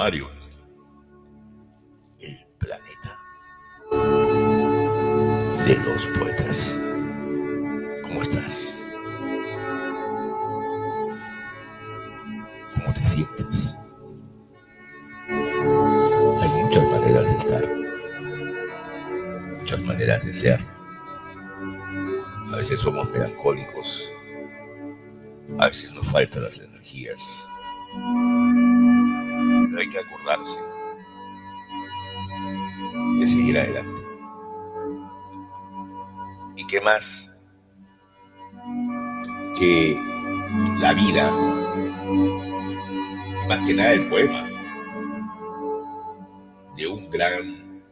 Poemario. El planeta. De dos poetas. ¿Cómo estás? ¿Cómo te sientes? Hay muchas maneras de estar. Muchas maneras de ser. A veces somos melancólicos. A veces nos faltan las energías. Hay que acordarse de seguir adelante. ¿Y qué más que la vida? Y más que nada el poema de un gran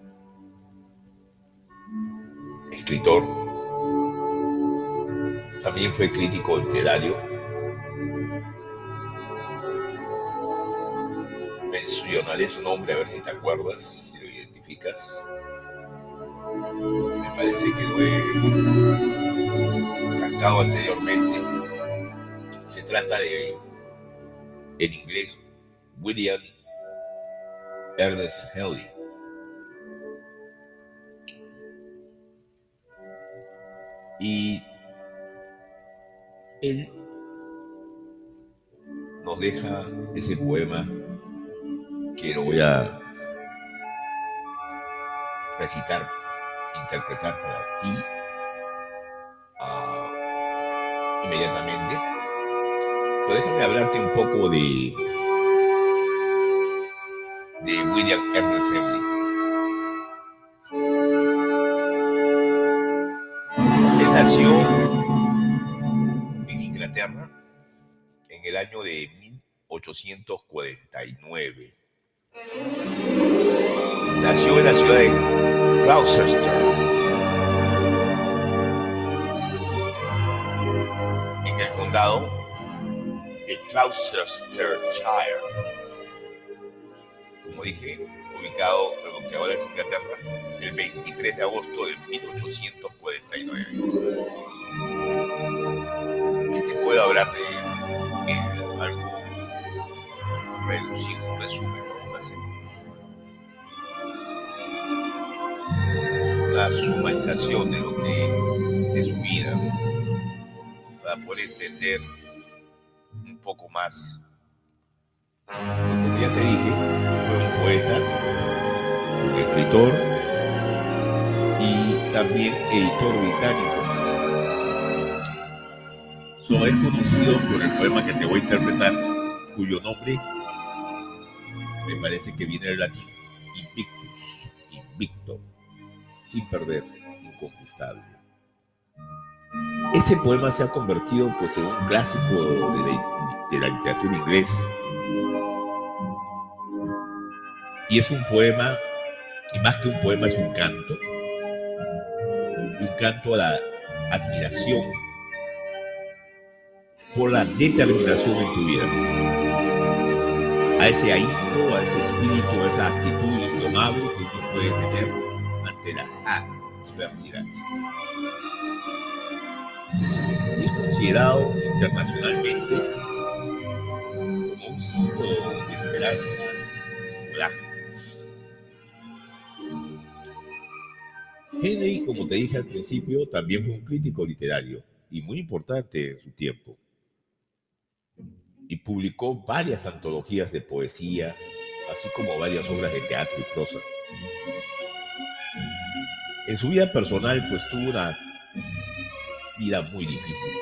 escritor. También fue crítico literario mencionaré su nombre a ver si te acuerdas, si lo identificas. Me parece que lo he anteriormente. Se trata de, en inglés, William Ernest Henley. Y él nos deja ese poema que lo voy a recitar, interpretar para ti uh, inmediatamente. Pero déjame hablarte un poco de, de William Ernest Henley. Él nació en Inglaterra en el año de 1849 nació en la ciudad de Gloucester, en el condado de Gloucestershire. Como dije, ubicado en lo que ahora Inglaterra, el 23 de agosto de 1849. ¿Qué te puedo hablar de él? Algo reducido, resumen sumarización de lo que de su vida para poder entender un poco más. Como ya te dije, fue un poeta, un escritor y también editor británico. So, es conocido por el poema que te voy a interpretar, cuyo nombre me parece que viene del latín, Invictus, invicto sin perder, inconquistable. Ese poema se ha convertido pues, en un clásico de, la literatura inglés. Y es un poema, y más que un poema es un canto, un canto a la admiración por la determinación en tu vida, a ese ahínco, a ese espíritu, a esa actitud indomable que uno puede tener adversidad. Y es considerado internacionalmente como un símbolo de esperanza y coraje. Henry, como te dije al principio, también fue un crítico literario y muy importante en su tiempo. Y publicó varias antologías de poesía, así como varias obras de teatro y prosa. En su vida personal, pues tuvo una vida muy difícil.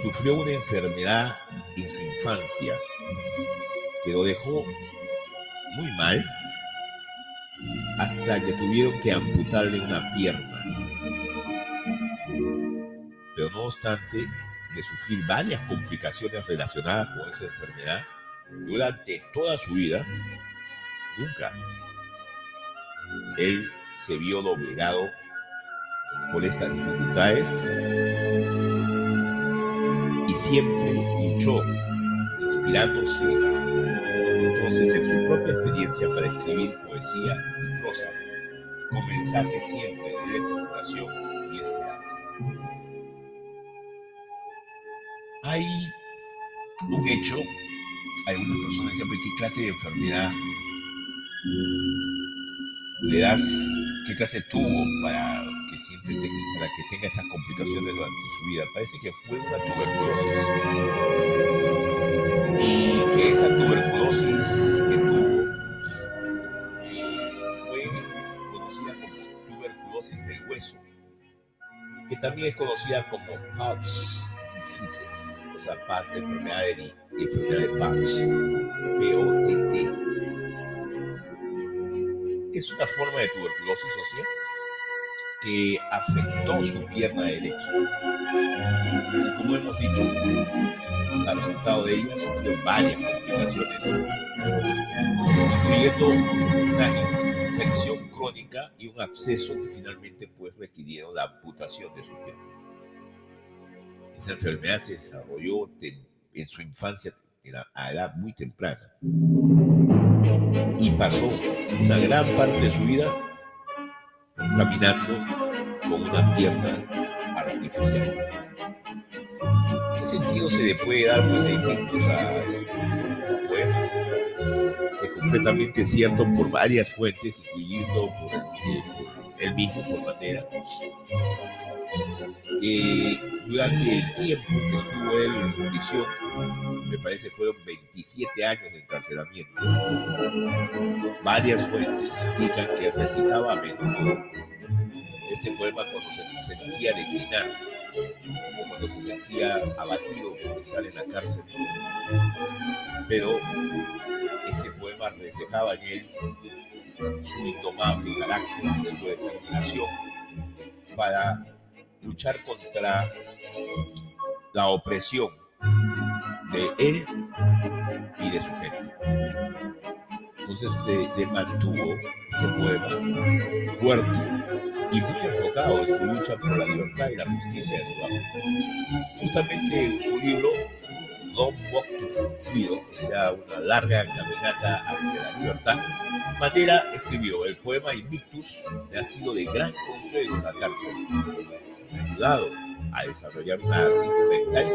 Sufrió una enfermedad en su infancia que lo dejó muy mal hasta que tuvieron que amputarle una pierna. Pero no obstante, de sufrir varias complicaciones relacionadas con esa enfermedad, durante toda su vida, nunca él se vio doblegado por estas dificultades y siempre luchó, inspirándose entonces en su propia experiencia para escribir poesía y prosa, con mensajes siempre de determinación y esperanza. Hay un hecho, algunas personas dicen, ¿qué clase de enfermedad le das, clase tuvo para que siempre tenga, para que tenga esas complicaciones durante su vida? Parece que fue una tuberculosis. Y que esa tuberculosis que tuvo fue conocida como tuberculosis del hueso, que también es conocida como POTS diseases, o sea, enfermedad de, enfermedad de POTS, Es una forma de tuberculosis social que afectó su pierna derecha. Y como hemos dicho, al resultado de ella sufrió varias complicaciones, incluyendo una infección crónica y un absceso que finalmente pues requirieron la amputación de su pierna. Esa enfermedad se desarrolló en su infancia a edad muy temprana y pasó una gran parte de su vida caminando con una pierna artificial. ¿Qué sentido se le puede dar pues, a este poema? Que es completamente cierto por varias fuentes, incluyendo por el, mismo, por manera que durante el tiempo que estuvo él en prisión, me parece fueron 27 años de encarcelamiento, varias fuentes indican que recitaba a menudo este poema cuando se sentía declinar, cuando se sentía abatido por estar en la cárcel. Pero este poema reflejaba en él su indomable carácter y su determinación para luchar contra la opresión de él y de su gente. Entonces se mantuvo este poema fuerte y muy enfocado en su lucha por la libertad y la justicia de Sudáfrica. Justamente en su libro Long Walk to Freedom, o sea, una larga caminata hacia la libertad, Mandela escribió el poema Invictus me ha sido de gran consuelo en la cárcel ayudado a desarrollar una actitud mental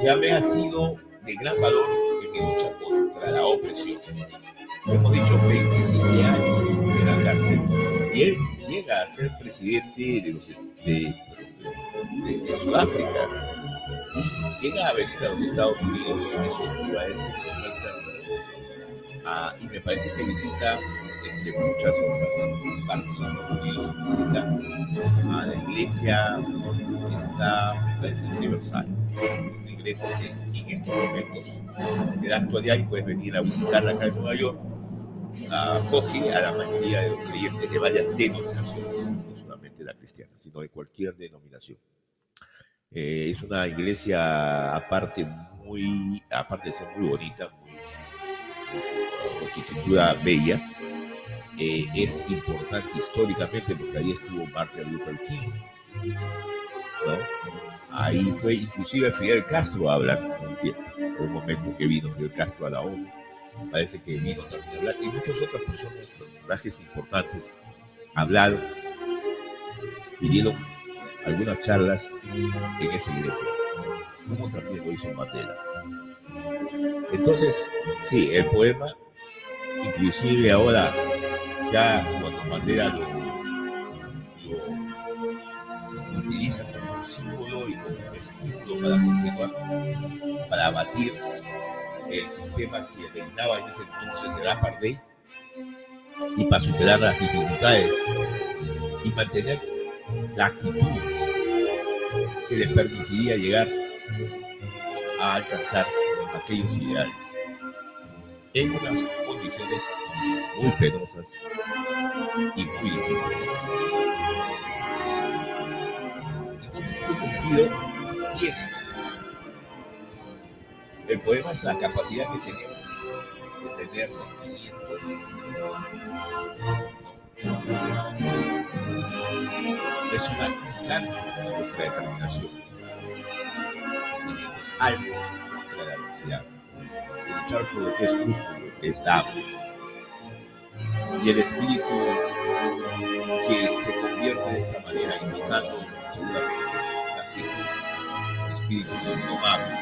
que me ha sido de gran valor en mi lucha contra la opresión. Hemos dicho 27 años en la cárcel y él llega a ser presidente de, los, de, de, Sudáfrica y llega a venir a los Estados Unidos, eso iba a decir ah, y me parece que visita entre muchas otras partes de Estados Unidos, visita a la iglesia que está, me parece, universal. Una iglesia que en estos momentos de la actualidad y puedes venir a visitarla acá en Nueva York, acoge a la mayoría de los creyentes de varias denominaciones, no solamente la cristiana, sino de cualquier denominación. Eh, es una iglesia aparte muy, aparte de ser muy bonita, muy, arquitectura bella, eh, es importante históricamente porque ahí estuvo Martin Luther King, ¿no? Ahí fue, inclusive Fidel Castro a hablar un tiempo, el momento que vino Fidel Castro a la ONU. Parece que vino también a hablar, y muchas otras personas, personajes importantes, hablaron y dieron algunas charlas en esa iglesia, como también lo hizo Mandela. Entonces, sí, el poema, inclusive ahora ya cuando Mandela lo, utiliza como un símbolo y como un estímulo para continuar, para abatir el sistema que reinaba en ese entonces del apartheid y para superar las dificultades y mantener la actitud que le permitiría llegar a alcanzar aquellos ideales en unas condiciones muy penosas y muy difíciles. Entonces, ¿qué sentido tiene El poema es la capacidad que tenemos de tener sentimientos. Es una canto de nuestra determinación. Sentimientos altos contra la adversidad. Luchar por lo que es justo y es dable. Y el espíritu que se convierte de esta manera invocando seguramente un espíritu indomable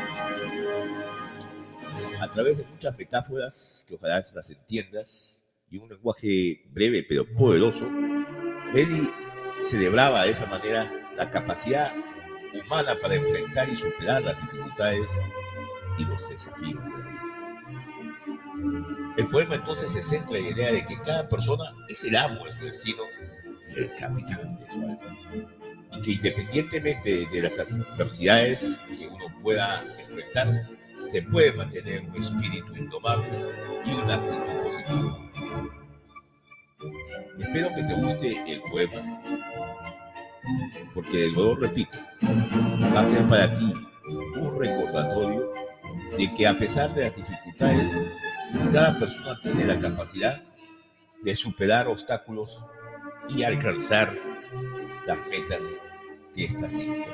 a través de muchas metáforas que ojalá las entiendas y un lenguaje breve pero poderoso, Eddie celebraba de esa manera la capacidad humana para enfrentar y superar las dificultades y los desafíos de la vida. El poema entonces se centra en la idea de que cada persona es el amo de su destino y el capitán de su alma. Y que independientemente de las adversidades que uno pueda enfrentar, se puede mantener un espíritu indomable y una actitud positiva. Espero que te guste el poema, porque de nuevo repito, va a ser para ti un recordatorio de que a pesar de las dificultades, cada persona tiene la capacidad de superar obstáculos y alcanzar las metas que está haciendo.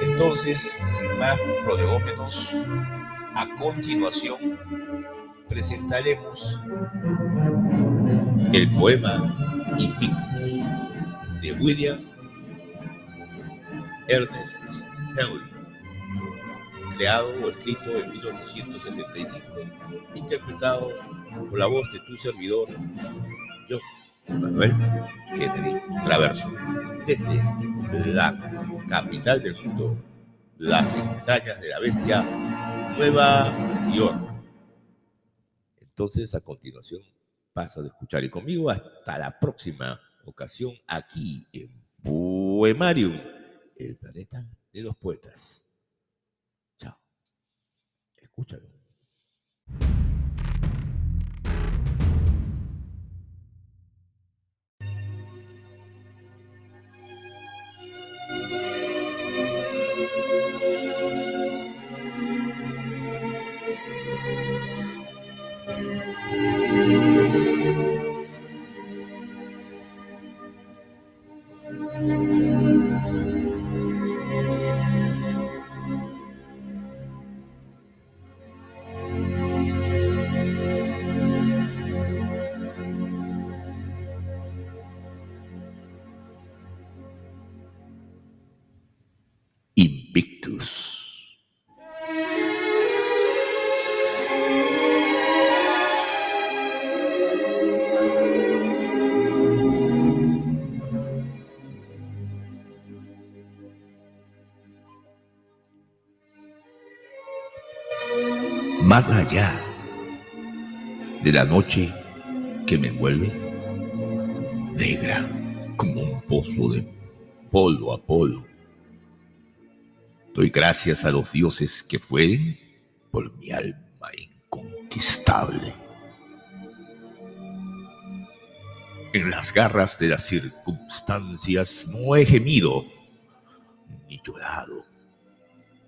Entonces, sin más prolegómenos, a continuación presentaremos el poema Invictus de William Ernest Henley, creado o escrito en 1875, interpretado por la voz de tu servidor, yo, Manuel Kennedy Traverso, desde la capital del mundo, las entrañas de la bestia, Nueva York. Entonces, a continuación, pasa de escuchar y conmigo hasta la próxima ocasión aquí en Poemarium, el planeta de los poetas. Escúchalo. Más allá de la noche que me envuelve, negra como un pozo de polvo a polvo. Doy gracias a los dioses que fueren por mi alma inconquistable. En las garras de las circunstancias no he gemido ni llorado.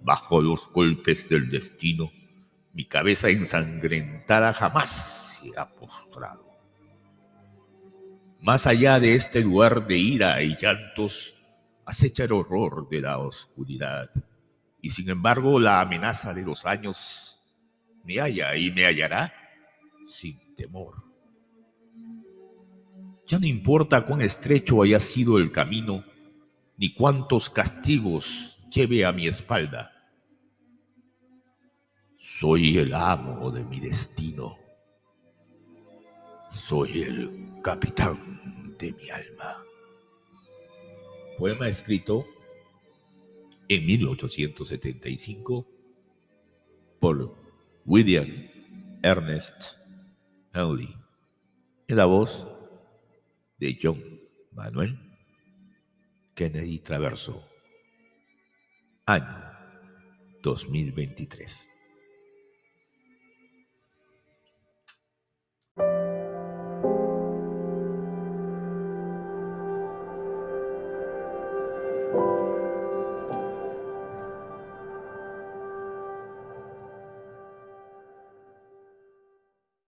Bajo los golpes del destino, mi cabeza ensangrentada jamás se ha postrado. Más allá de este lugar de ira y llantos, acecha el horror de la oscuridad. Y sin embargo, la amenaza de los años me halla y me hallará sin temor. Ya no importa cuán estrecho haya sido el camino, ni cuántos castigos lleve a mi espalda soy el amo de mi destino. Soy el capitán de mi alma. Poema escrito en 1875 por William Ernest Henley en la voz de John Manuel Kennedy Traverso, año 2023.